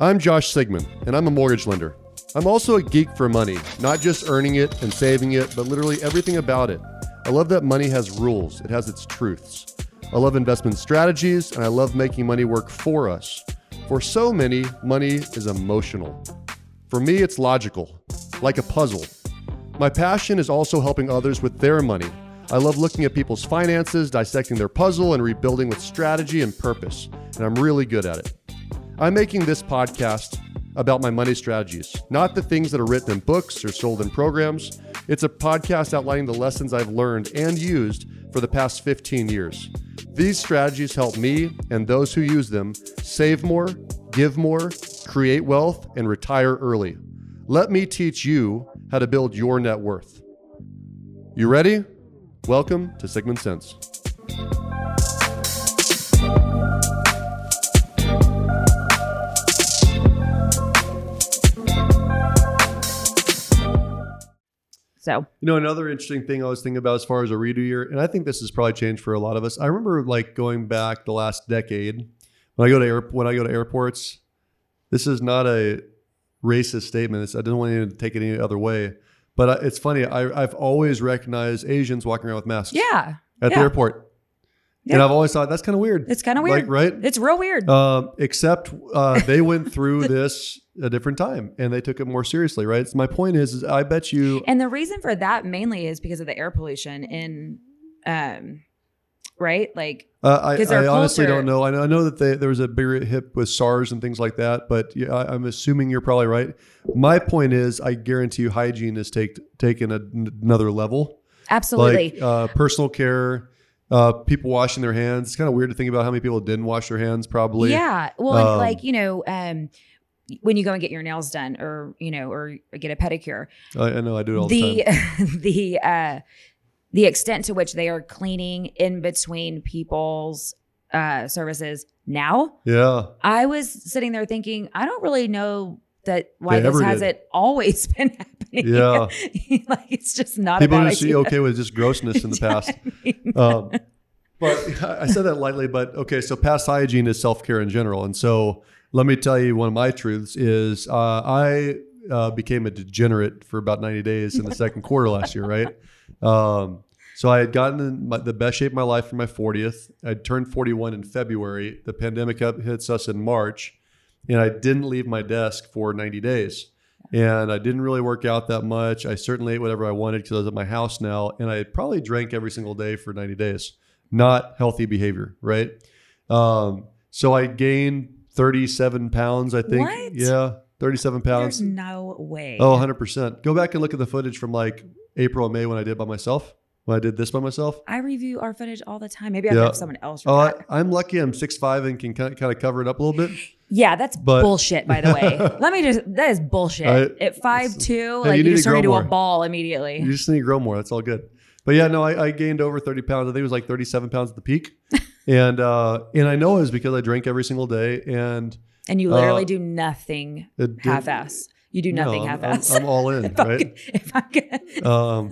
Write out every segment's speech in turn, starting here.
I'm Josh Sigmund, and I'm a mortgage lender. I'm also a geek for money, not just earning it and saving it, but literally everything about it. I love that money has rules, it has its truths. I love investment strategies, and I love making money work for us. For so many, money is emotional. For me, it's logical, like a puzzle. My passion is also helping others with their money. I love looking at people's finances, dissecting their puzzle, and rebuilding with strategy and purpose, and I'm really good at it. I'm making this podcast about my money strategies, not the things that are written in books or sold in programs. It's a podcast outlining the lessons I've learned and used for the past 15 years. These strategies help me and those who use them save more, give more, create wealth, and retire early. Let me teach you how to build your net worth. You ready? Welcome to Sigmund Sense. So You know, another interesting thing I was thinking about as far as a redo year, and I think this has probably changed for a lot of us. I remember like going back the last decade when I go to air, when I go to airports. This is not a racist statement. It's, I don't want you to take it any other way, but uh, it's funny. I, I've always recognized Asians walking around with masks yeah, at the yeah. airport, and I've always thought that's kind of weird. it's kind of Like, weird, right? It's real weird. Um, except uh, they went through this a different time and they took it more seriously, right? So my point is, is I bet you and the reason for that mainly is because of the air pollution in, um, right? Like Uh, I, I honestly don't know. I know, I know that they, there was a bigger hit with SARS and things like that, but yeah, I, I'm assuming you're probably right. My point is, I guarantee you, hygiene has take, taken another level. absolutely. Like uh, personal care, uh, people washing their hands. It's kind of weird to think about how many people didn't wash their hands. Probably. Yeah. Well, Um, like, you know, um, when you go and get your nails done or, you know, or get a pedicure, I, I know. I do it all the, the, time. the, uh, the extent to which they are cleaning in between people's uh, services now, Yeah. I was sitting there thinking, I don't really know that why this ever hasn't always been happening. Yeah. like it's just not People a bad used to be okay with just grossness in the past. I mean, um, but I said that lightly. But okay, so past hygiene is self care in general, and so let me tell you one of my truths is uh, I uh, became a degenerate for about ninety days in the second quarter last year, right? Um, so I had gotten in my, the best shape of my life for my fortieth. I turned forty one in February. The pandemic up, hits us in March, and I didn't leave my desk for ninety days. And I didn't really work out that much. I certainly ate whatever I wanted because I was at my house now, and I probably drank every single day for ninety days not healthy behavior, right? Um, so I gained 37 pounds, I think. What? Yeah, 37 pounds. There's no way. Oh, 100%. Go back and look at the footage from like April and May when I did it by myself, when I did this by myself. I review our footage all the time. Maybe I Yeah. have someone else. Oh, uh, I, I'm lucky I'm 6'5 and can kind of, cover it up a little bit. yeah, that's but- bullshit. By the way, let me just that is bullshit. I- At five two, like you you, just turn into grow a ball immediately. You just need to grow more. That's all good. But yeah, no, I, I gained over 30 pounds. I think it was like 37 pounds at the peak. and uh, and I know it was because I drank every single day. And and you literally uh, do nothing half-ass. You do nothing no, half-ass. I'm, I'm all in, if, I'm, right? if I'm Um,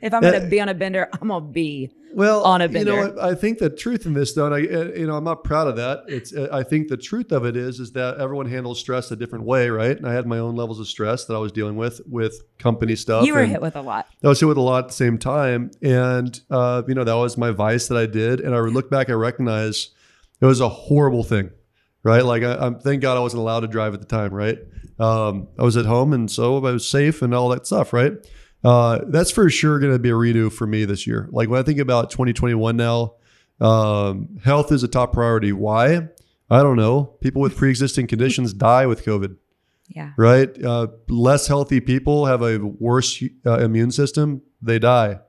if I'm gonna be on a bender, I'm gonna be. Well, on a bender. you know, what? I think the truth in this, though, and I, uh, you know, I'm not proud of that. It's, uh, I think the truth of it is, is that everyone handles stress a different way, right? And I had my own levels of stress that I was dealing with with company stuff. You were hit with a lot. I was hit with a lot at the same time, and uh, you know, that was my vice that I did. And I look back, I recognize it was a horrible thing, right? Like, I, I'm thank God I wasn't allowed to drive at the time, right? Um, I was at home, and so I was safe and all that stuff, right? Uh, that's for sure going to be a redo for me this year. Like when I think about 2021 now, um, health is a top priority. Why? I don't know. People with pre-existing conditions die with COVID, Yeah. right? Uh, less healthy people have a worse uh, immune system. They die.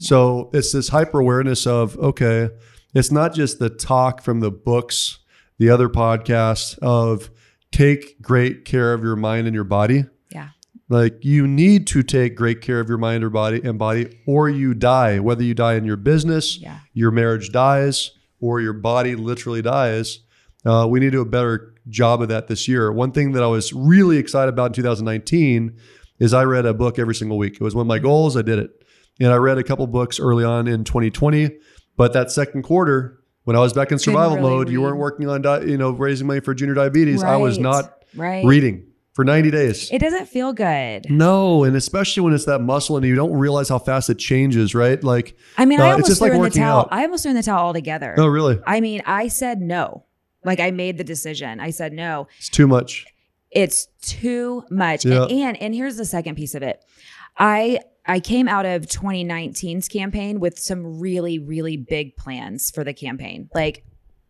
So it's this hyper awareness of okay, it's not just the talk from the books, the other podcasts of take great care of your mind and your body. Like you need to take great care of your mind or body and body, or you die. Whether you die in your business, Yeah. your marriage dies, or your body literally dies. Uh, we need to do a better job of that this year. One thing that I was really excited about in 2019 is I read a book every single week. It was one of my goals. I did it, and I read a couple books early on in 2020. But that second quarter, When I was back in survival really mode, you weren't working on, di- you know, raising money for junior diabetes. I was not right. reading for 90 days. It doesn't feel good. no, and especially when it's that muscle and you don't realize how fast it changes, right? Like, I mean, Uh, I it's almost just threw like in the towel. out. I almost threw in the towel altogether. oh, really? I mean, I said no. Like I made the decision. I said no. It's too much. It's too much. Yeah. And, and and here's the second piece of it. I I came out of 2019's campaign with some really really big plans for the campaign. Like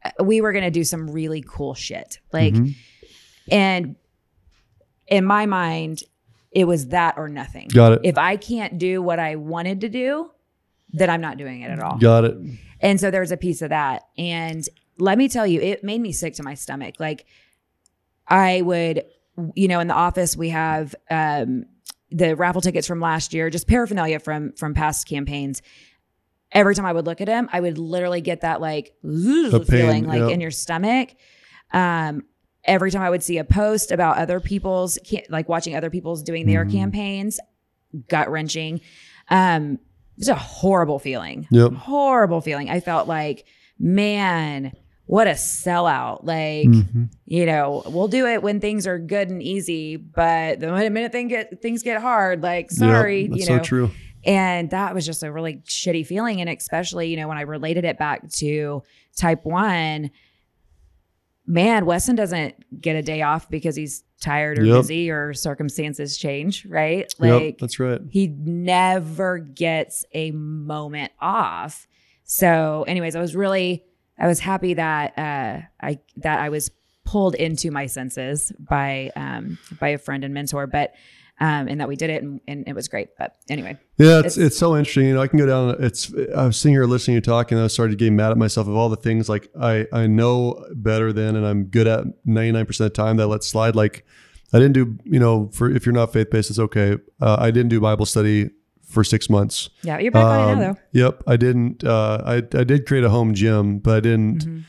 uh, we were going to do some really cool shit. Like Mhm. and in my mind it was that or nothing. Got it. If I can't do what I wanted to do, then I'm not doing it at all. Got it. And so there was a piece of that. And let me tell you, it made me sick to my stomach. Like I would, you know, in the office we have um the raffle tickets from last year, just paraphernalia from from past campaigns. Every time I would look at them, I would literally get that like pain, feeling like yeah. in your stomach. Um every time I would see a post about other people's like watching other people's doing their Mhm. campaigns, gut wrenching. Um it's a horrible feeling Yep. horrible feeling. I felt like, man, what a sellout. Like, Mhm. you know, we'll do it when things are good and easy, but the minute thing get, things get hard, like, sorry, Yep, that's you so know. true. And that was just a really shitty feeling. And especially, you know, when I related it back to type one, man, Weston doesn't get a day off because he's tired or Yep. busy or circumstances change, right? yep, Like, that's right. he never gets a moment off. So, anyways, I was really I was happy that uh I that I was pulled into my senses by um by a friend and mentor, but um and that we did it and, and it was great. But anyway, Yeah, it's, It's- it's so interesting. You know, I can go down. It's I was sitting here listening to you talk, and I started getting mad at myself of all the things like I I know better than, and I'm good at 99 percent of the time that I let slide. Like I didn't do, you know, for if you're not faith based, it's okay. Uh, I didn't do Bible study for six months. yeah, you're back on it Um, now though. Yep, I didn't. Uh, I I did create a home gym, but I didn't Mhm,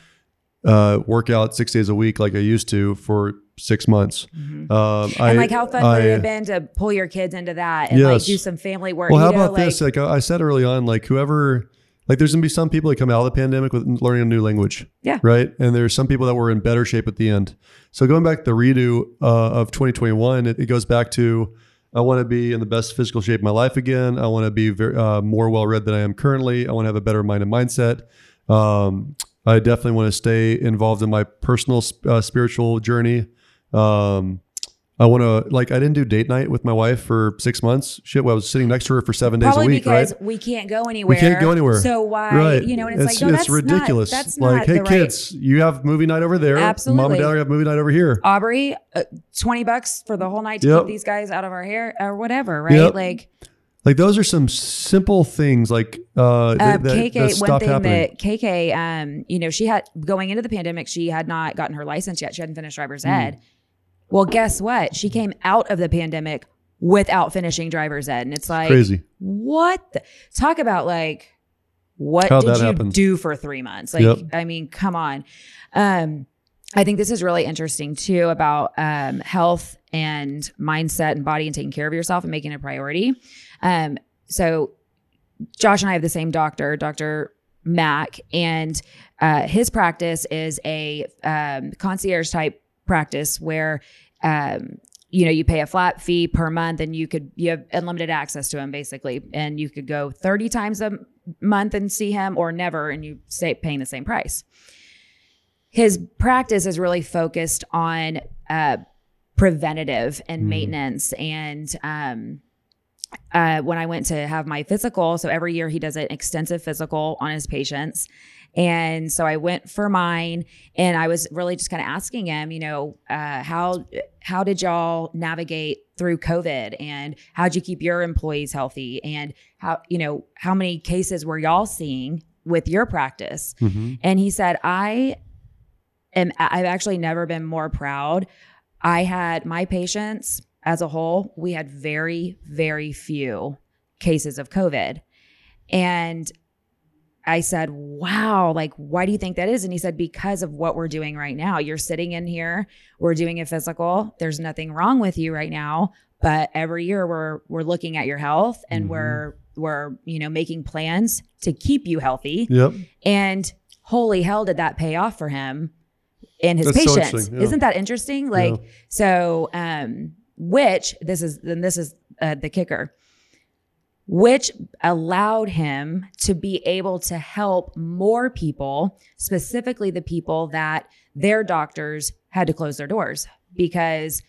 uh, work out six days a week like I used to for six months. mhm. Um, I, and like how fun I, would it have been to pull your kids into that and like do some family work? Well, how know, about like, this? Like I I said early on, like whoever, like there's gonna be some people that come out of the pandemic with learning a new language. Yeah. Right. And there's some people that were in better shape at the end. So going back to the redo uh, of 2021, it, it goes back to I want to be in the best physical shape of my life again. I want to be very, uh, more well read than I am currently. I want to have a better mind and mindset. Um, I definitely want to stay involved in my personal uh, spiritual journey. Um, I want to like I didn't do date night with my wife for six months. Shit, well, I was sitting next to her for seven days Probably a week, because right? we can't go anywhere. We can't go anywhere. So why, right. you know, and it's, like, no, that's ridiculous. Not, that's like, not hey, the right- kids, you have movie night over there. Mom and Absolutely. dad have movie night over here. Aubrey, uh, 20 bucks for the whole night to Yep. keep these guys out of our hair or whatever, right? Yep. Like, Like those are some simple things like uh, uh, that, KK, that one thing happening. that KK, um, you know, she had going into the pandemic, she had not gotten her license yet. She hadn't finished driver's Hmm. ed. Well, guess what? She came out of the pandemic without finishing driver's ed. And it's like, Crazy. what? The, talk about like, what How'd did you happen? do for three months? Like, Yep. I mean, come on. Um, I think this is really interesting too about um, health and mindset and body and taking care of yourself and making it a priority. Um, so, Josh and I have the same doctor, Dr. Mack, and uh, his practice is a um, concierge type practice where um, you know you pay a flat fee per month and you could you have unlimited access to him basically and you could go 30 times a month and see him or never and you stay paying the same price his practice is really focused on uh, preventative and Mhm. maintenance and um, uh, when I went to have my physical, so every year he does an extensive physical on his patients. And so I went for mine and I was really just kind of asking him, you know, uh, how, how did y'all navigate through COVID and how'd you keep your employees healthy? And how, you know, how many cases were y'all seeing with your practice? Mhm. And he said, I am, I've actually never been more proud. I had my patients as a whole, we had very, very few cases of COVID. And I said, wow, like, why do you think that is? And he said, because of what we're doing right now. You're sitting in here, we're doing a physical. There's nothing wrong with you right now. But every year we're we're looking at your health and Mhm. we're we're, you know, making plans to keep you healthy. Yep. And holy hell, did that pay off for him and his That's patients? interesting, yeah. Isn't that interesting? Like, Yeah. so, um, which this is, then this is uh, the kicker, which allowed him to be able to help more people, specifically the people that their doctors had to close their doors because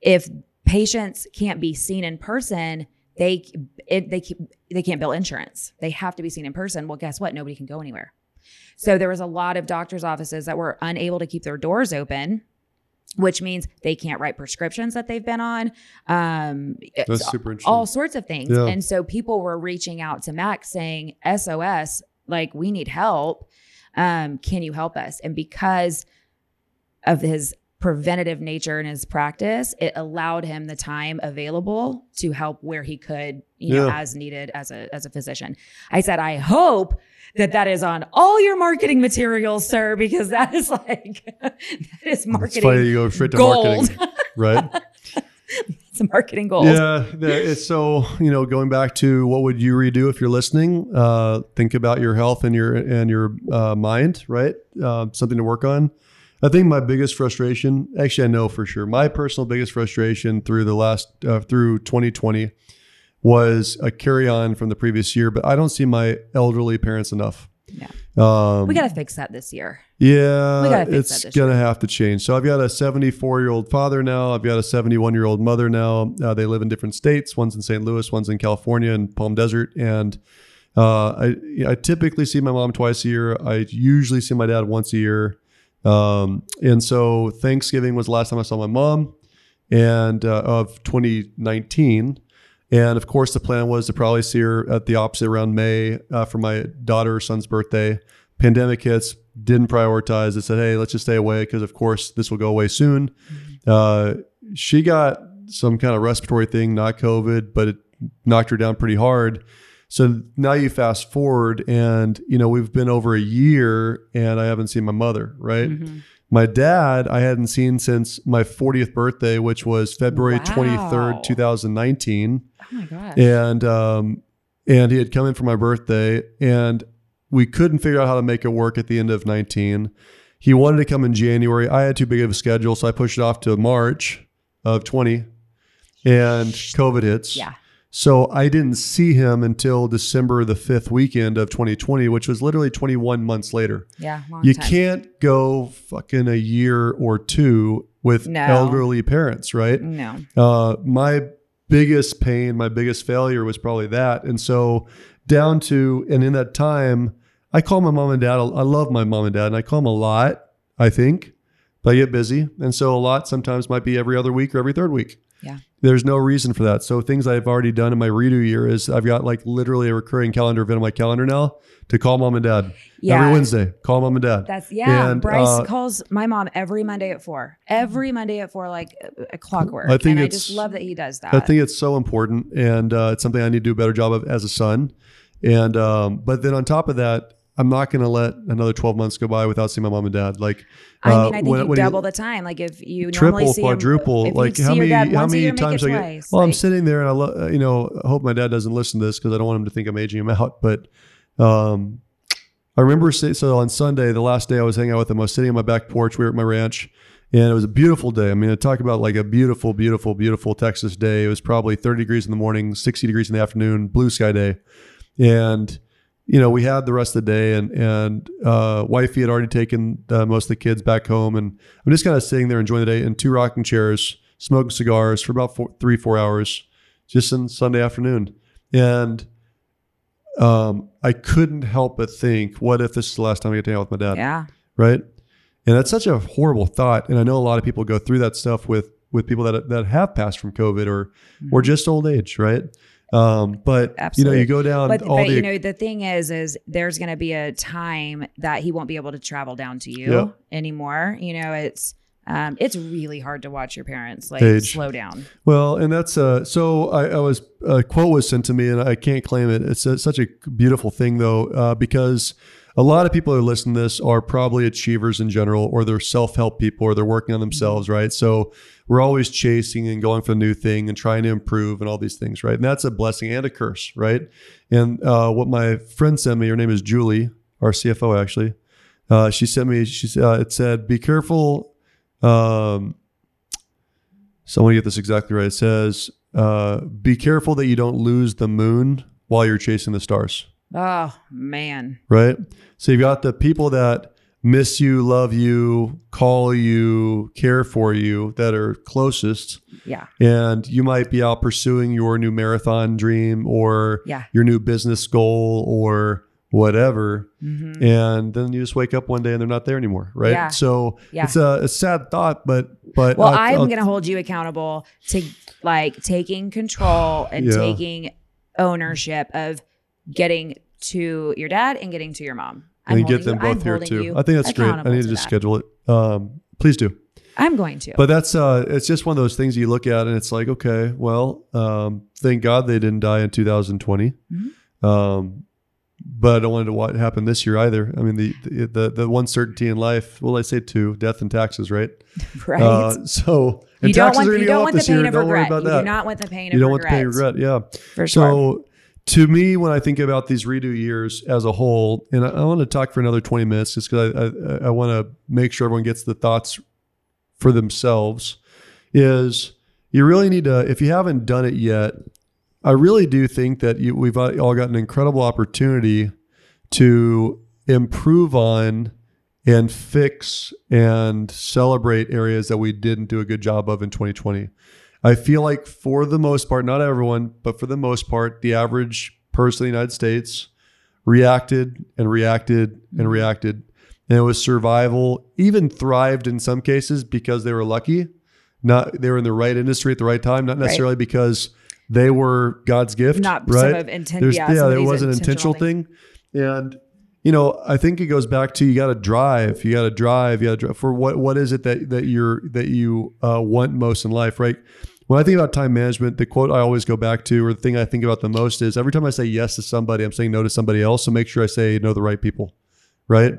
if patients can't be seen in person, they it, they they can't bill insurance. They have to be seen in person. Well, guess what? Nobody can go anywhere. So there was a lot of doctors' offices that were unable to keep their doors open, which means they can't write prescriptions that they've been on. Um, That's super interesting. all sorts of things. Yeah. And so people were reaching out to Max saying, SOS, like we need help. Um, can you help us? And because of his preventative nature in his practice, it allowed him the time available to help where he could, you know, as needed as a as a physician. I said, I hope that that is on all your marketing materials, sir, because that is like that is marketing. funny you go straight to gold. marketing, right? it's a marketing gold. Yeah, it's so you know going back to what would you redo if you're listening? Uh, think about your health and your and your uh, mind, right? Uh, something to work on. I think my biggest frustration, actually, I know for sure, my personal biggest frustration through the last uh, through 2020 was a carry on from the previous year, but I don't see my elderly parents enough. Yeah. Um, We got to fix that this year. yeah, We gotta fix it's gonna have to change. So I've got a 74 year old father now. I've got a 71 year old mother now. Uh, they live in different states. One's in St. Louis. One's in California and Palm Desert. And uh, I I typically see my mom twice a year. I usually see my dad once a year. Um, and so Thanksgiving was the last time I saw my mom, and uh, of 2019. And of course, the plan was to probably see her at the opposite around May uh, for my daughter or son's birthday. Pandemic hits, didn't prioritize. They said, hey, let's just stay away because, of course, this will go away soon. Uh, she got some kind of respiratory thing, not COVID, but it knocked her down pretty hard. So now you fast forward, and you know we've been over a year, and I haven't seen my mother. Right, Mhm. my dad I hadn't seen since my 40th birthday, which was February Wow. 23rd, 2019 Oh my gosh. and um, and he had come in for my birthday, and we couldn't figure out how to make it work at the end of 19. He wanted to come in January. I had too big of a schedule, so I pushed it off to March of 20, and COVID hits. yeah. So I didn't see him until December the fifth weekend of 2020, which was literally 21 months later. Yeah. Long You time. can't go fucking a year or two with No. elderly parents, right? No. Uh, my biggest pain, my biggest failure was probably that. And so down to, and in that time, I call my mom and dad. I love my mom and dad, and I call them a lot, I think, but I get busy. And so a lot sometimes might be every other week or every third week. Yeah. There's no reason for that. So things I've already done in my redo year is I've got like literally a recurring calendar event on my calendar now to call mom and dad Yeah. every Wednesday. Call mom and dad. That's yeah. And, Bryce uh, calls my mom every Monday at four. Every Monday at four, like a, a clockwork. I think and I just love that he does that. I think it's so important, and uh, it's something I need to do a better job of as a son. And um, but then on top of that, I'm not going to let another 12 months go by without seeing my mom and dad. Like, I uh, mean, I think when- you when he- double the time. Like if you normally triple, see quadruple. you like how many how many year, times I get? twice. Well, I'm sitting there and I lo- you know I hope my dad doesn't listen to this because I don't want him to think I'm aging him out. But um, I remember say, so on Sunday, the last day I was hanging out with him, I was sitting on my back porch. We were at my ranch. And it was a beautiful day. I mean, I talk about like a beautiful, beautiful, beautiful Texas day. It was probably 30 degrees in the morning, 60 degrees in the afternoon, blue sky day. And you know, we had the rest of the day, and and uh, wifey had already taken uh, most of the kids back home, and I'm just kind of sitting there enjoying the day in two rocking chairs, smoking cigars for about four, three, four hours, just in Sunday afternoon, and um, I couldn't help but think, what if this is the last time I get to hang out with my dad? yeah. right? And that's such a horrible thought. And I know a lot of people go through that stuff with with people that that have passed from COVID or or just old age, right? Um, but Absolutely. you know, you go down But, all but the you know, the thing is, is there's going to be a time that he won't be able to travel down to you Yeah. anymore. You know, it's um, it's really hard to watch your parents like Age. slow down. Well, and that's uh, so I, I was a quote was sent to me, and I can't claim it. It's a, such a beautiful thing though, uh, because a lot of people who listen to this are probably achievers in general, or they're self help people, or they're working on themselves, right? So we're always chasing and going for the new thing and trying to improve and all these things, right? And that's a blessing and a curse, right? And uh, what my friend sent me, her name is Julie, our CFO actually. Uh, she sent me. She said uh, it said, "Be careful." Um, so I want to get this exactly right. It says, uh, "Be careful that you don't lose the moon while you're chasing the stars." Oh man. Right. So you've got the people that miss you, love you, call you, care for you that are closest. Yeah. And you might be out pursuing your new marathon dream or Yeah. your new business goal or whatever. Mhm. And then you just wake up one day and they're not there anymore. Right. Yeah. So Yeah. it's a, a sad thought, but, but Well, I'm I'll- going to hold you accountable to like taking control and Yeah. taking ownership of getting to your dad and getting to your mom. I'm and get them you- I'm both here too. I think that's great. I need to just that. schedule it. Um, please do. I'm going to. But that's uh, it's just one of those things you look at and it's like, okay, well, um, thank God they didn't die in 2020. Mhm. Um, but I don't want it to what happen this year either. I mean, the, the the the one certainty in life. Well, I say two: death and taxes, right? right. Uh, so and you don't taxes want, are going you to go don't up want the this year. pain of Don't worry regret. about You that. do not want the pain you don't want the regret. pain of regret. Yeah. For sure. So to me, when I think about these redo years as a whole, and I, I want to talk for another 20 minutes just because I, I, I want to make sure everyone gets the thoughts for themselves, is you really need to, if you haven't done it yet, I really do think that you, we've all got an incredible opportunity to improve on and fix and celebrate areas that we didn't do a good job of in 2020. I feel like for the most part, not everyone, but for the most part, the average person in the United States reacted and reacted and reacted. And it was survival, even thrived in some cases because they were lucky. Not they were in the right industry at the right time, not necessarily because they were God's gift. Not right? some of intent. Yeah, yeah, there was an intentional things. thing. And you know, I think it goes back to you got to drive. You got to drive. You got to drive for what? What is it that that you're that you uh, want most in life, right? When I think about time management, the quote I always go back to, or the thing I think about the most, is every time I say yes to somebody, I'm saying no to somebody else. So make sure I say no to the right people, right?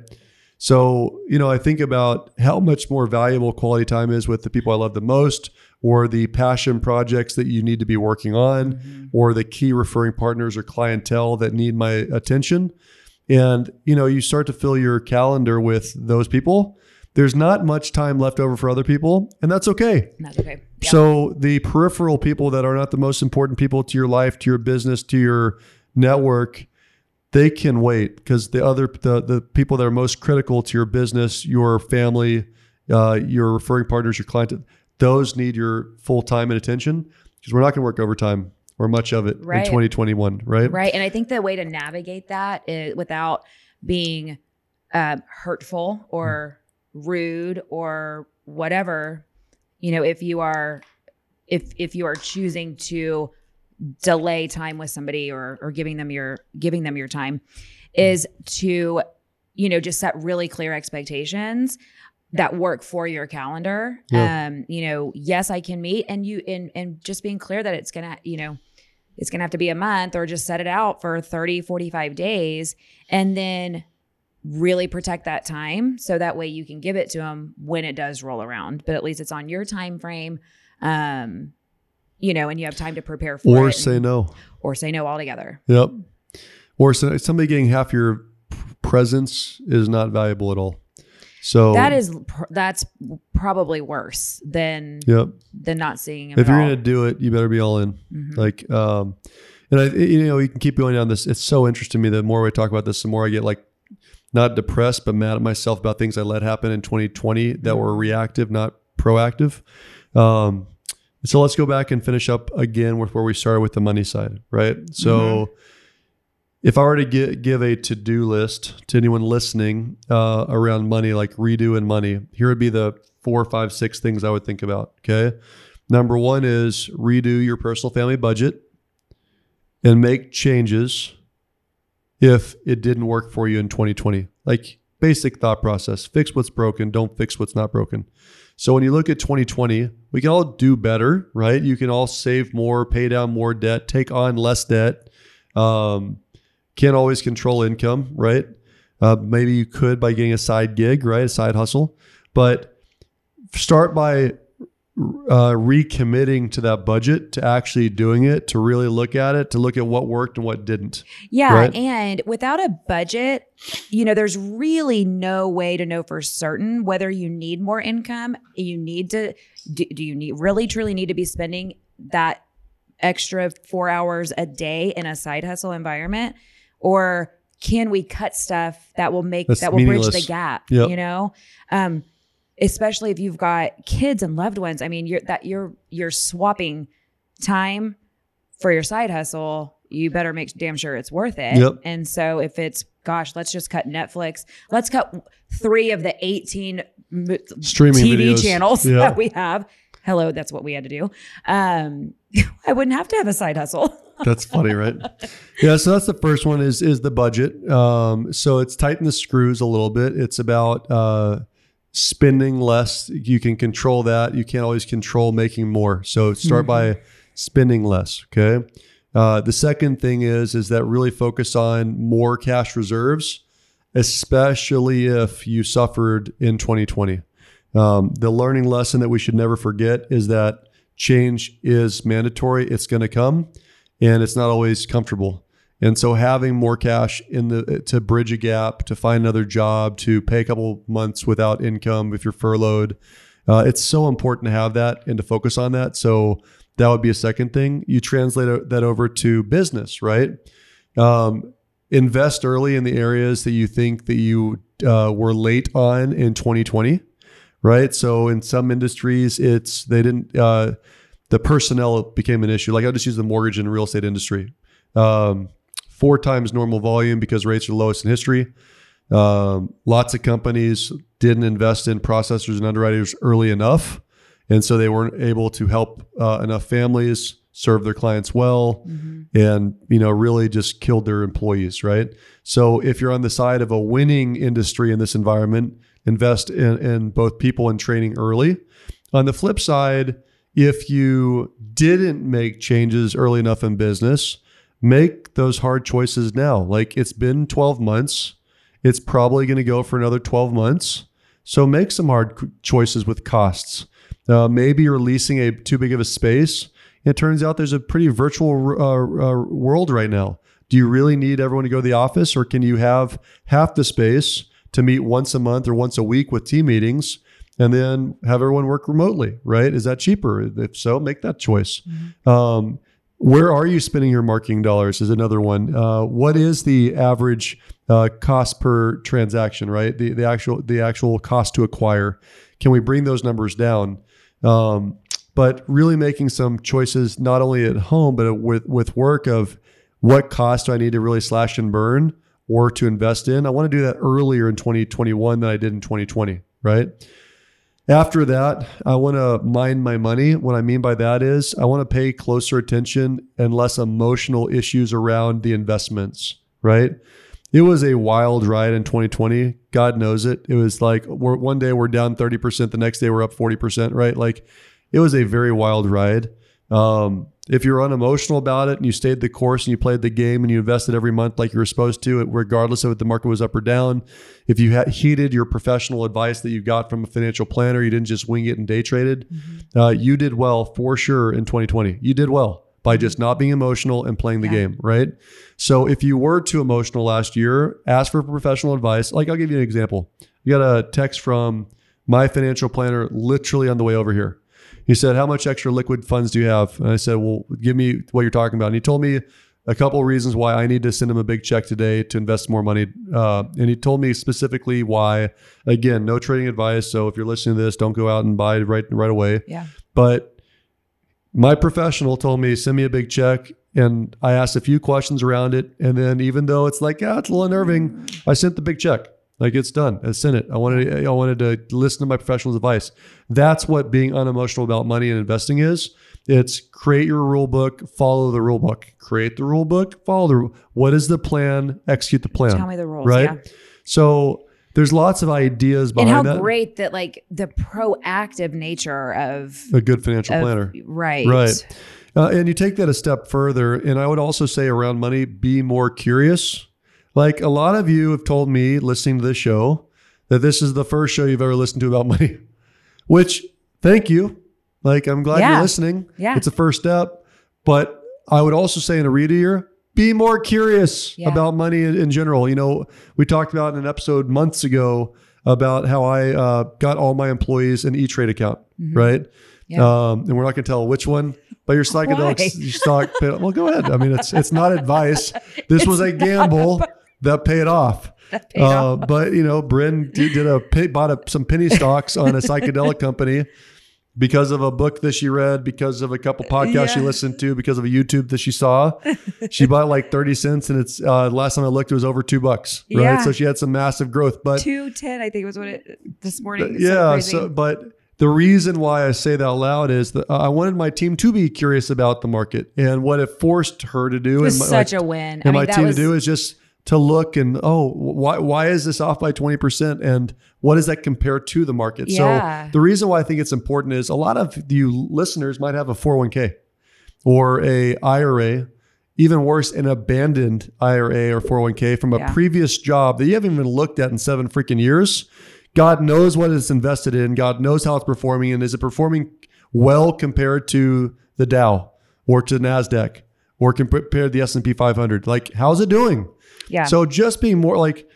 So you know, I think about how much more valuable quality time is with the people I love the most, or the passion projects that you need to be working on, mm-hmm. or the key referring partners or clientele that need my attention. And you know, you start to fill your calendar with those people. There's not much time left over for other people, and that's okay. That's okay. Yeah. So the peripheral people that are not the most important people to your life, to your business, to your network, they can wait because the other the the people that are most critical to your business, your family, uh, your referring partners, your client, those need your full time and attention because we're not going to work overtime or much of it Right. in 2021, right? Right. And I think the way to navigate that is without being um, hurtful or rude or whatever, you know, if you are if if you are choosing to delay time with somebody or or giving them your giving them your time is to you know just set really clear expectations that work for your calendar Yeah. um you know yes i can meet and you and and just being clear that it's gonna you know it's going to have to be a month or just set it out for 30 45 days and then really protect that time so that way you can give it to them when it does roll around but at least it's on your time frame um you know and you have time to prepare for Or it say and- no. or say no altogether Yep. Or so, somebody getting half your presence is not valuable at all. So that is that's probably worse than Yep. than not seeing If you're all. gonna do it, you better be all in. Mhm. Like, um, and I, you know, you can keep going down this. It's so interesting to me. The more we talk about this, the more I get like not depressed, but mad at myself about things I let happen in 2020 that were reactive, not proactive. Um, so let's go back and finish up again with where we started with the money side, right? So. If I were to gi- give a to do list to anyone listening uh, around money, like redo and money, here would be the four, five, six things I would think about. Okay. Number one is redo your personal family budget and make changes if it didn't work for you in 2020. Like basic thought process fix what's broken, don't fix what's not broken. So when you look at 2020, we can all do better, right? You can all save more, pay down more debt, take on less debt. Um, can't always control income, right? Uh, maybe you could by getting a side gig, right? A side hustle. But start by uh, recommitting to that budget, to actually doing it, to really look at it, to look at what worked and what didn't. Yeah. Right. And without a budget, you know, there's really no way to know for certain whether you need more income. You need to, do, do you need really truly need to be spending that extra four hours a day in a side hustle environment? Or can we cut stuff that will make, That's that will bridge the gap? Yep. You know? Um, especially if you've got kids and loved ones. I mean, you're that you're you're swapping time for your side hustle. You better make damn sure it's worth it. Yep. And so if it's gosh, let's just cut Netflix. Let's cut three of the 18 Streaming TV videos. channels Yeah. that we have. Hello, that's what we had to do. Um, I wouldn't have to have a side hustle. That's funny, right? yeah. So that's the first one is is the budget. Um, so it's tighten the screws a little bit. It's about uh, spending less. You can control that. You can't always control making more. So start by spending less. Okay. Uh, the second thing is is that really focus on more cash reserves, especially if you suffered in 2020. Um, the learning lesson that we should never forget is that change is mandatory. It's going to come, and it's not always comfortable. And so, having more cash in the to bridge a gap, to find another job, to pay a couple months without income if you're furloughed, uh, it's so important to have that and to focus on that. So that would be a second thing. You translate that over to business, right? Um, invest early in the areas that you think that you uh, were late on in 2020 right? So in some industries, it's they didn't uh, the personnel became an issue. Like I'll just use the mortgage and real estate industry, um, four times normal volume because rates are lowest in history. Um, lots of companies didn't invest in processors and underwriters early enough, and so they weren't able to help uh, enough families serve their clients well, and you know really just killed their employees. Right. So if you're on the side of a winning industry in this environment, invest in, in both people and training early. On the flip side, if you didn't make changes early enough in business, make those hard choices now. Like it's been 12 months, it's probably going to go for another 12 months. So make some hard choices with costs. Uh, maybe you're leasing a too big of a space. It turns out there's a pretty virtual uh, uh, world right now. Do you really need everyone to go to the office, or can you have half the space to meet once a month or once a week with team meetings, and then have everyone work remotely? Right? Is that cheaper? If so, make that choice. Um, where are you spending your marketing dollars? Is another one. Uh, what is the average uh, cost per transaction? Right, the the actual the actual cost to acquire. Can we bring those numbers down? Um, but really making some choices not only at home but with with work of what cost do I need to really slash and burn or to invest in. I want to do that earlier in 2021 than I did in 2020. Right. After that, I want to mind my money. What I mean by that is I want to pay closer attention and less emotional issues around the investments, right? It was a wild ride in 2020. God knows it. It was like one day we're down 30%, the next day we're up 40%, right? Like it was a very wild ride. Um, if you're unemotional about it and you stayed the course and you played the game and you invested every month like you were supposed to, regardless of if the market was up or down, if you had heeded your professional advice that you got from a financial planner, you didn't just wing it and day traded, uh, you did well for sure in 2020. You did well by just not being emotional and playing the Yeah. game, right? So if you were too emotional last year, ask for professional advice. Like I'll give you an example. You got a text from my financial planner literally on the way over here. He said, How much extra liquid funds do you have? And I said, Well, give me what you're talking about. And he told me a couple of reasons why I need to send him a big check today to invest more money. Uh, and he told me specifically why. Again, no trading advice. So if you're listening to this, don't go out and buy right right away. Yeah. But my professional told me send me a big check, and I asked a few questions around it. And then even though it's like, yeah, it's a little unnerving, I sent the big check. Like it's done. I sent it. I wanted. I wanted to listen to my professional's advice. That's what being unemotional about money and investing is. It's create your rule book, follow the rule book. Create the rule book, follow the. ru- What is the plan? Execute the plan. Tell me the rules. right. Yeah. So there's lots of ideas behind. that. And how that. great that like the proactive nature of, a good financial of- planner. right. Right. Uh, and you take that a step further, and I would also say around money, be more curious. Like a lot of you have told me listening to this show that this is the first show you've ever listened to about money, which thank you. Like, I'm glad Yeah. you're listening. Yeah. It's a first step. But I would also say in a read year, be more curious Yeah. about money in, in general. You know, we talked about in an episode months ago about how I uh, got all my employees an E Trade account, right? Mm-hmm. Yeah. Um, and we're not going to tell which one, but your psychedelic stock. Well, go ahead. I mean, it's it's not advice. This was a gamble that paid off. That paid Uh, off. but you know, Bryn did, did a bought a, some penny stocks on a psychedelic company because of a book that she read, because of a couple podcasts she listened to, because of a YouTube that she saw. she bought like thirty cents, and it's uh, last time I looked, it was over two bucks. Right, Yeah. so she had some massive growth. But Two ten, I think was what it this morning. It's yeah, crazy. so but the reason why I say that out loud is that I wanted my team to be curious about the market and what it forced her to do. it was and my, such a win. and I mean, my that team was, to do is just to look and oh why why is this off by 20% and what does that compare to the market? Yeah. so the reason why i think it's important is a lot of you listeners might have a 401k or a ira even worse an abandoned ira or 401k from a Yeah. previous job that you haven't even looked at in seven freaking years. God knows what it's invested in. God knows how it's performing. And is it performing well compared to the dow or to nasdaq or compared to the s&p 500 like how's it doing yeah. so just being more like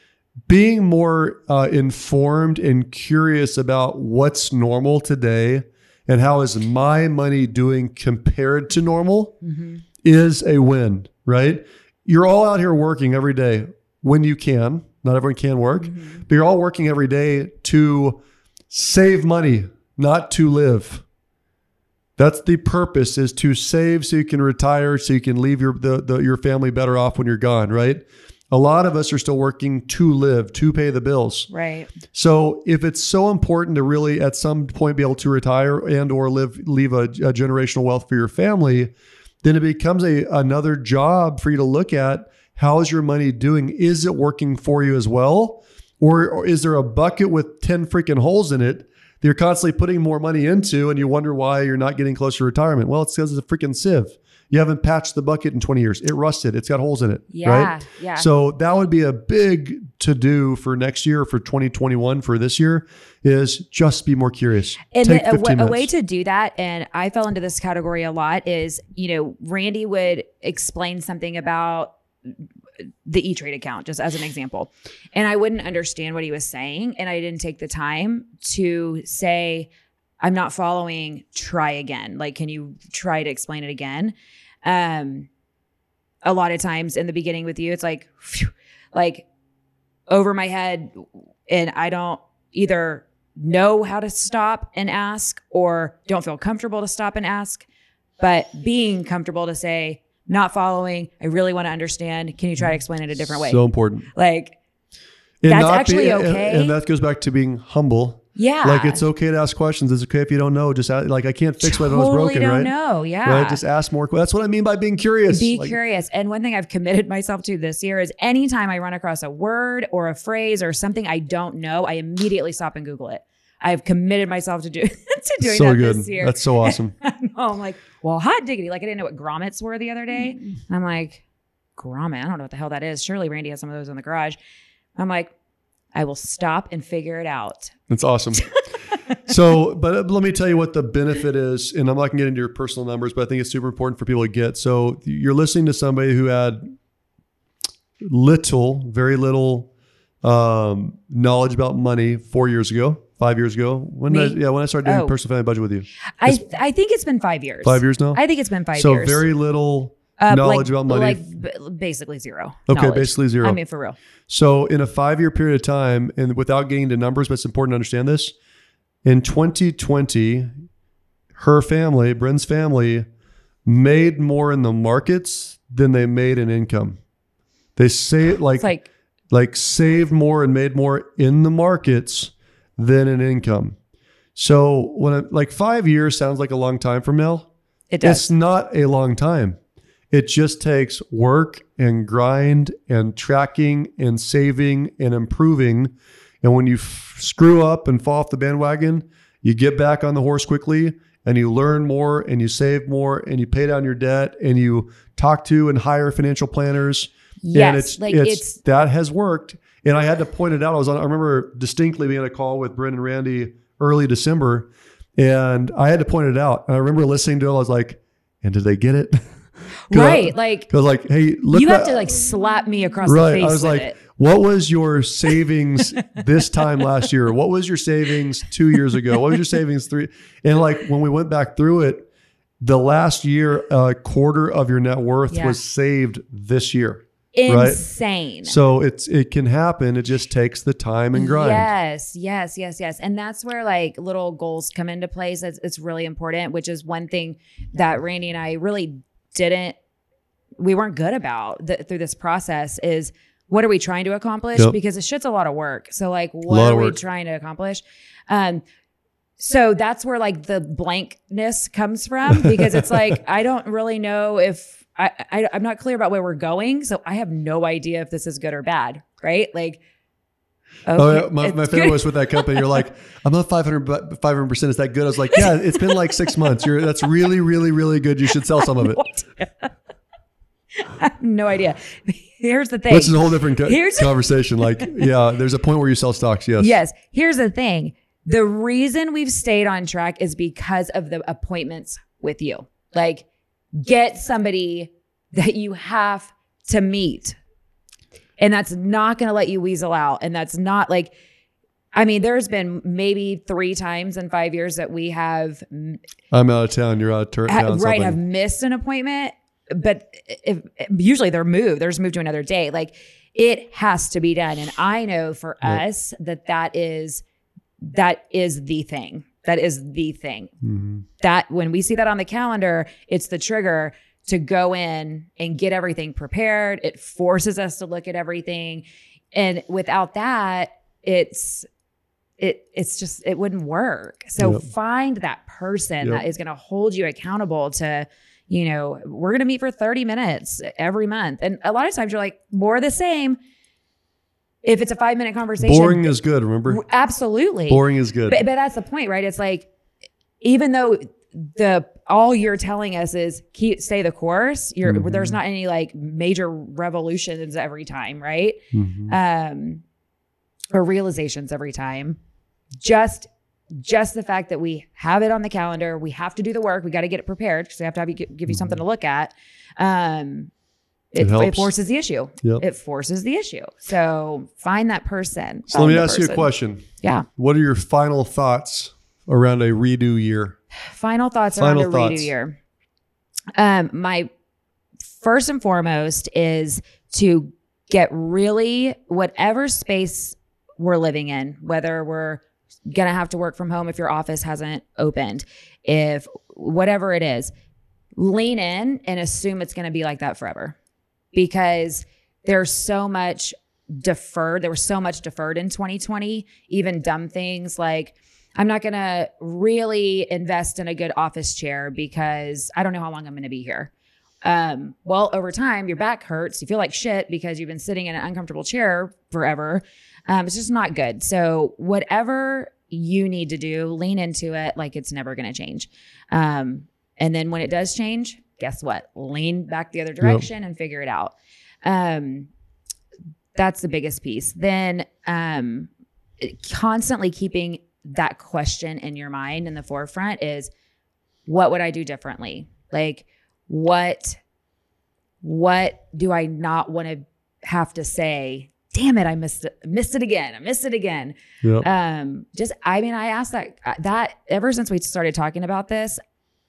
being more uh, informed and curious about what's normal today and how is my money doing compared to normal Mm-hmm. is a win, right? You're all out here working every day when you can. Not everyone can work, Mm-hmm. but you're all working every day to save money, not to live. That's the purpose is to save so you can retire, so you can leave your the, the your family better off when you're gone, right? A lot of us are still working to live, to pay the bills. right. So if it's so important to really at some point be able to retire and or live leave a, a generational wealth for your family, then it becomes a another job for you to look at how is your money doing? Is it working for you as well? Or, or is there a bucket with 10 freaking holes in it you're constantly putting more money into and you wonder why you're not getting closer to retirement? Well, it's because it's a freaking sieve. You haven't patched the bucket in 20 years. It rusted. It's got holes in it. Yeah. Right? Yeah. So that would be a big to do for next year, for 2021, for this year, is just be more curious. And Take the- a, 15 wa- a way to do that, and I fell into this category a lot, is you know, Randy would explain something about the E Trade account, just as an example. And I wouldn't understand what he was saying. And I didn't take the time to say, I'm not following, try again. Like, can you try to explain it again? Um, a lot of times in the beginning with you, it's like, phew, like over my head, and I don't either know how to stop and ask or don't feel comfortable to stop and ask. But being comfortable to say, not following, I really want to understand. Can you try to explain it a different way? So important. like, And That's actually and- okay. And, that goes back to being humble. yeah. Like it's okay to ask questions. It's okay if you don't know. Just ask, like I can't fix what I totally broken, don't right? know. Yeah. Right. Just ask more. That's what I mean by being curious. Be Like, curious. And one thing I've committed myself to this year is anytime I run across a word or a phrase or something I don't know, I immediately stop and Google it. I've committed myself to do to doing so that good. this year. That's so awesome. I'm like, well, hot diggity. Like I didn't know what grommets were the other day. And I'm like, grommet? I don't know what the hell that is. Surely Randy has some of those in the garage. I'm like, I will stop and figure it out. That's awesome. so, but let me tell you what the benefit is, and I'm not going to get into your personal numbers, but I think it's super important for people to get. So, you're listening to somebody who had little, very little um, knowledge about money four years ago, five years ago. When Me? did I, yeah, when I started doing Oh. personal family budget with you, I I think it's been five years. five years now. I think it's been five so years. very little Uh, knowledge like, about money. Like b- basically zero. okay, knowledge. basically zero. I mean, for real. So in a five year period of time, and without getting to numbers, but it's important to understand this. In 2020, her family, Bryn's family, made more in the markets than they made in income. They say like It's like like saved more and made more in the markets than an income. So when I, like five years sounds like a long time for Mel. it does. It's not a long time. It just takes work and grind and tracking and saving and improving. And when you f- screw up and fall off the bandwagon, you get back on the horse quickly and you learn more and you save more and you pay down your debt and you talk to and hire financial planners. and Yes, it's, like it's, it's- that has worked. And I had to point it out. I was on, I remember distinctly being on a call with Bryn and Randy early December. And I had to point it out. And I remember listening to it. I was like, and did they get it? 'Cause I- right. like was like, hey, look. you have to like slap me across right. the face I was like, it. what was your savings this time last year? What was your savings two years ago? What was your savings three? And like when we went back through it, the last year, a quarter of your net worth Yeah. was saved this year. Right. Insane. So it's it can happen. It just takes the time and grind. Yes, yes, yes, yes. And that's where like little goals come into place. It's, it's really important, which is one thing that Randy and I really didn't, we weren't good about th- through this process is what are we trying to accomplish? Yep. Because this shit's a lot of work. So like, what are we trying to accomplish? Um, so that's where like the blankness comes from because it's like, I don't really know if I, I, I'm not clear about where we're going. So I have no idea if this is good or bad. Right. Like, Oh, okay, yeah. My, my favorite was with that company. You're like, I'm not 500, 500 percent. Is that good? I was like, yeah, it's been like six months. You're that's really, really, really good. You should sell some of it. no idea. I have no idea. Here's the thing. Which is a whole different co- Here's- conversation. Like, yeah, there's a point where you sell stocks. Yes. Yes. Here's the thing. The reason we've stayed on track is because of the appointments with you. Like, get somebody that you have to meet. And that's not going to let you weasel out. And that's not like, I mean, there's been maybe three times in five years that we have I'm out of town. You're out of town. right something. have missed an appointment but if usually they're moved they're just moved to another day like it has to be done and i know for Yep. us that that is that is the thing that is the thing Mhm. that when we see that on the calendar it's the trigger to go in and get everything prepared it forces us to look at everything and without that it's it it's just it wouldn't work so Yep. find that person Yep. that is going to hold you accountable to you know we're going to meet for 30 minutes every month and a lot of times you're like more of the same if it's a five minute conversation Boring is good. Remember, absolutely boring is good. but, but that's the point, right? It's like even though the all you're telling us is keep stay the course, you're Mhm. there's not any like major revolutions every time, right? Mhm. Um or realizations every time. Just just the fact that we have it on the calendar, we have to do the work, we got to get it prepared because we have to have you, give you something to look at. Um It it, it, forces the issue. Yep. It forces the issue. So find that person. so let me ask you a question. Yeah. What are your final thoughts around a redo year? Final thoughts Final around a redo year. Um, my first and foremost is to get really whatever space we're living in, whether we're gonna have to work from home if your office hasn't opened, if whatever it is, lean in and assume it's gonna be like that forever. Because there's so much deferred. There was so much deferred in 2020, even dumb things like I'm not going to really invest in a good office chair because I don't know how long I'm going to be here. Um, well, over time, your back hurts. You feel like shit because you've been sitting in an uncomfortable chair forever. Um, it's just not good. So, whatever you need to do, lean into it like it's never going to change. Um, and then when it does change, guess what? Lean back the other direction and figure it out. Um, that's the biggest piece. Then, um, constantly keeping that question in your mind in the forefront is what would I do differently? Like what what do I not want to have to say? Damn it, I missed it, missed it again. I missed it again. Yep. Um, just I mean, I asked that that ever since we started talking about this,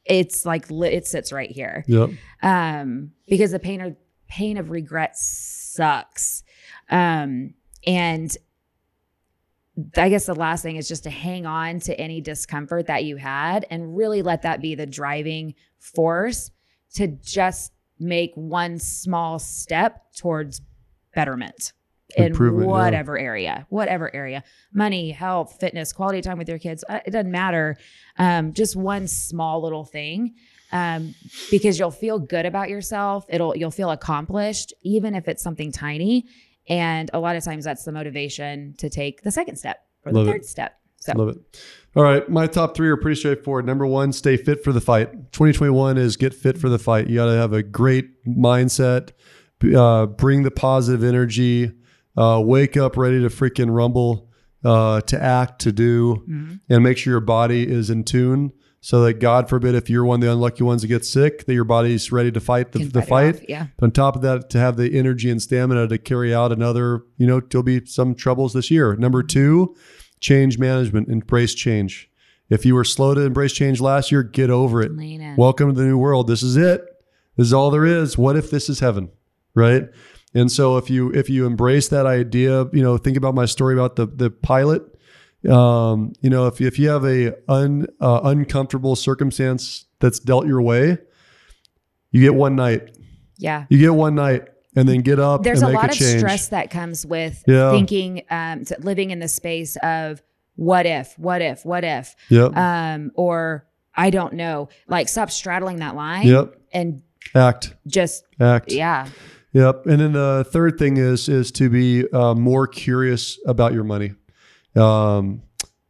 it's like li- it sits right here yep. um, because the pain of pain of regret sucks. Um, and I guess the last thing is just to hang on to any discomfort that you had and really let that be the driving force to just make one small step towards betterment in Improvement, yeah. whatever area, whatever area, money, health, fitness, quality time with your kids. uh, It doesn't matter. Um, just one small little thing um, because you'll feel good about yourself. It'll you'll feel accomplished, even if it's something tiny. And a lot of times that's the motivation to take the second step or the Love it. third step. So Love it. All right. My top three are pretty straightforward. Number one, stay fit for the fight. 2021 is get fit for the fight. You got to have a great mindset, uh, bring the positive energy, uh, wake up ready to freaking rumble. uh, to act, to do, Mhm. and make sure your body is in tune so that God forbid if you're one of the unlucky ones to get sick, that your body's ready to fight the, the fight off. Yeah. On top of that, to have the energy and stamina to carry out another, you know, there'll be some troubles this year. Number two, change management, embrace change. If you were slow to embrace change last year, get over it. Welcome to the new world. This is it. This is all there is. What if this is heaven? Right? And so if you if you embrace that idea, you know, think about my story about the the pilot. Um, you know, if if you have a un uh, uncomfortable circumstance that's dealt your way, you get one night. yeah. You get one night and then get up There's and a lot a of change. stress that comes with Yeah. thinking, um, living in the space of what if, what if, what if, Yep. um, or I don't know. Like, stop straddling that line yep. and Act. just, Act. yeah, Yep. And then the third thing is is to be uh, more curious about your money. Um,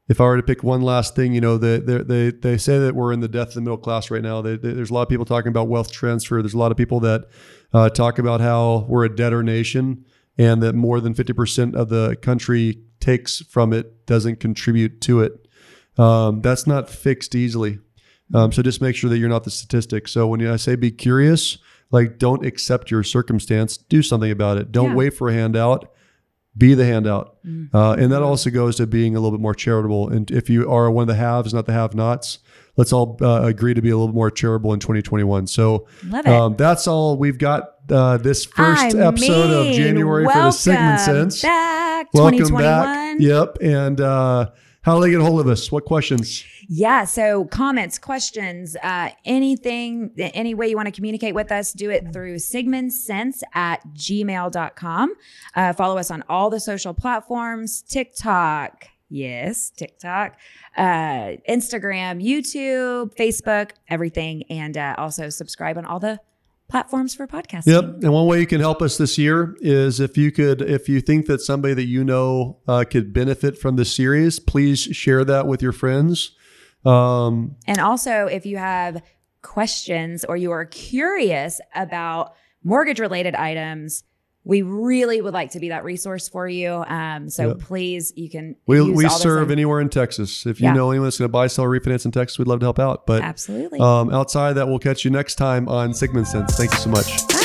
if I were to pick one last thing, you know, they, they, they, say that we're in the death of the middle class right now. They, they- there's a lot of people talking about wealth transfer. There's a lot of people that uh, talk about how we're a debtor nation and that more than 50% of the country takes from it, doesn't contribute to it. Um, that's not fixed easily. Um, so just make sure that you're not the statistic. So when I say be curious, like don't accept your circumstance, do something about it. Don't Yeah. wait for a handout. Be the handout. Mm. Uh, and that also goes to being a little bit more charitable. And if you are one of the haves, not the have nots, let's all uh, agree to be a little more charitable in 2021. So um, that's all we've got uh, this first I episode of January for the Sigmund welcome Sense. Back, Welcome 2021. back. Yep. And uh, how do they get a hold of us? What questions? Yeah. So comments, questions, uh, anything, any way you want to communicate with us, do it through sigmundsense at gmail.com. Uh, follow us on all the social platforms, TikTok. Yes, TikTok, uh, Instagram, YouTube, Facebook, everything. And uh, also subscribe on all the platforms for podcasting. Yep. And one way you can help us this year is if you could, if you think that somebody that you know uh, could benefit from this series, please share that with your friends. Um, And also, if you have questions or you are curious about mortgage related items, we really would like to be that resource for you. Um, so Yeah. please, you can. we we serve anywhere in Texas. If you Yeah. know anyone that's going to buy, sell, refinance in Texas, we'd love to help out. But Absolutely. um, outside that, we'll catch you next time on Sigmund Sense. Thank you so much.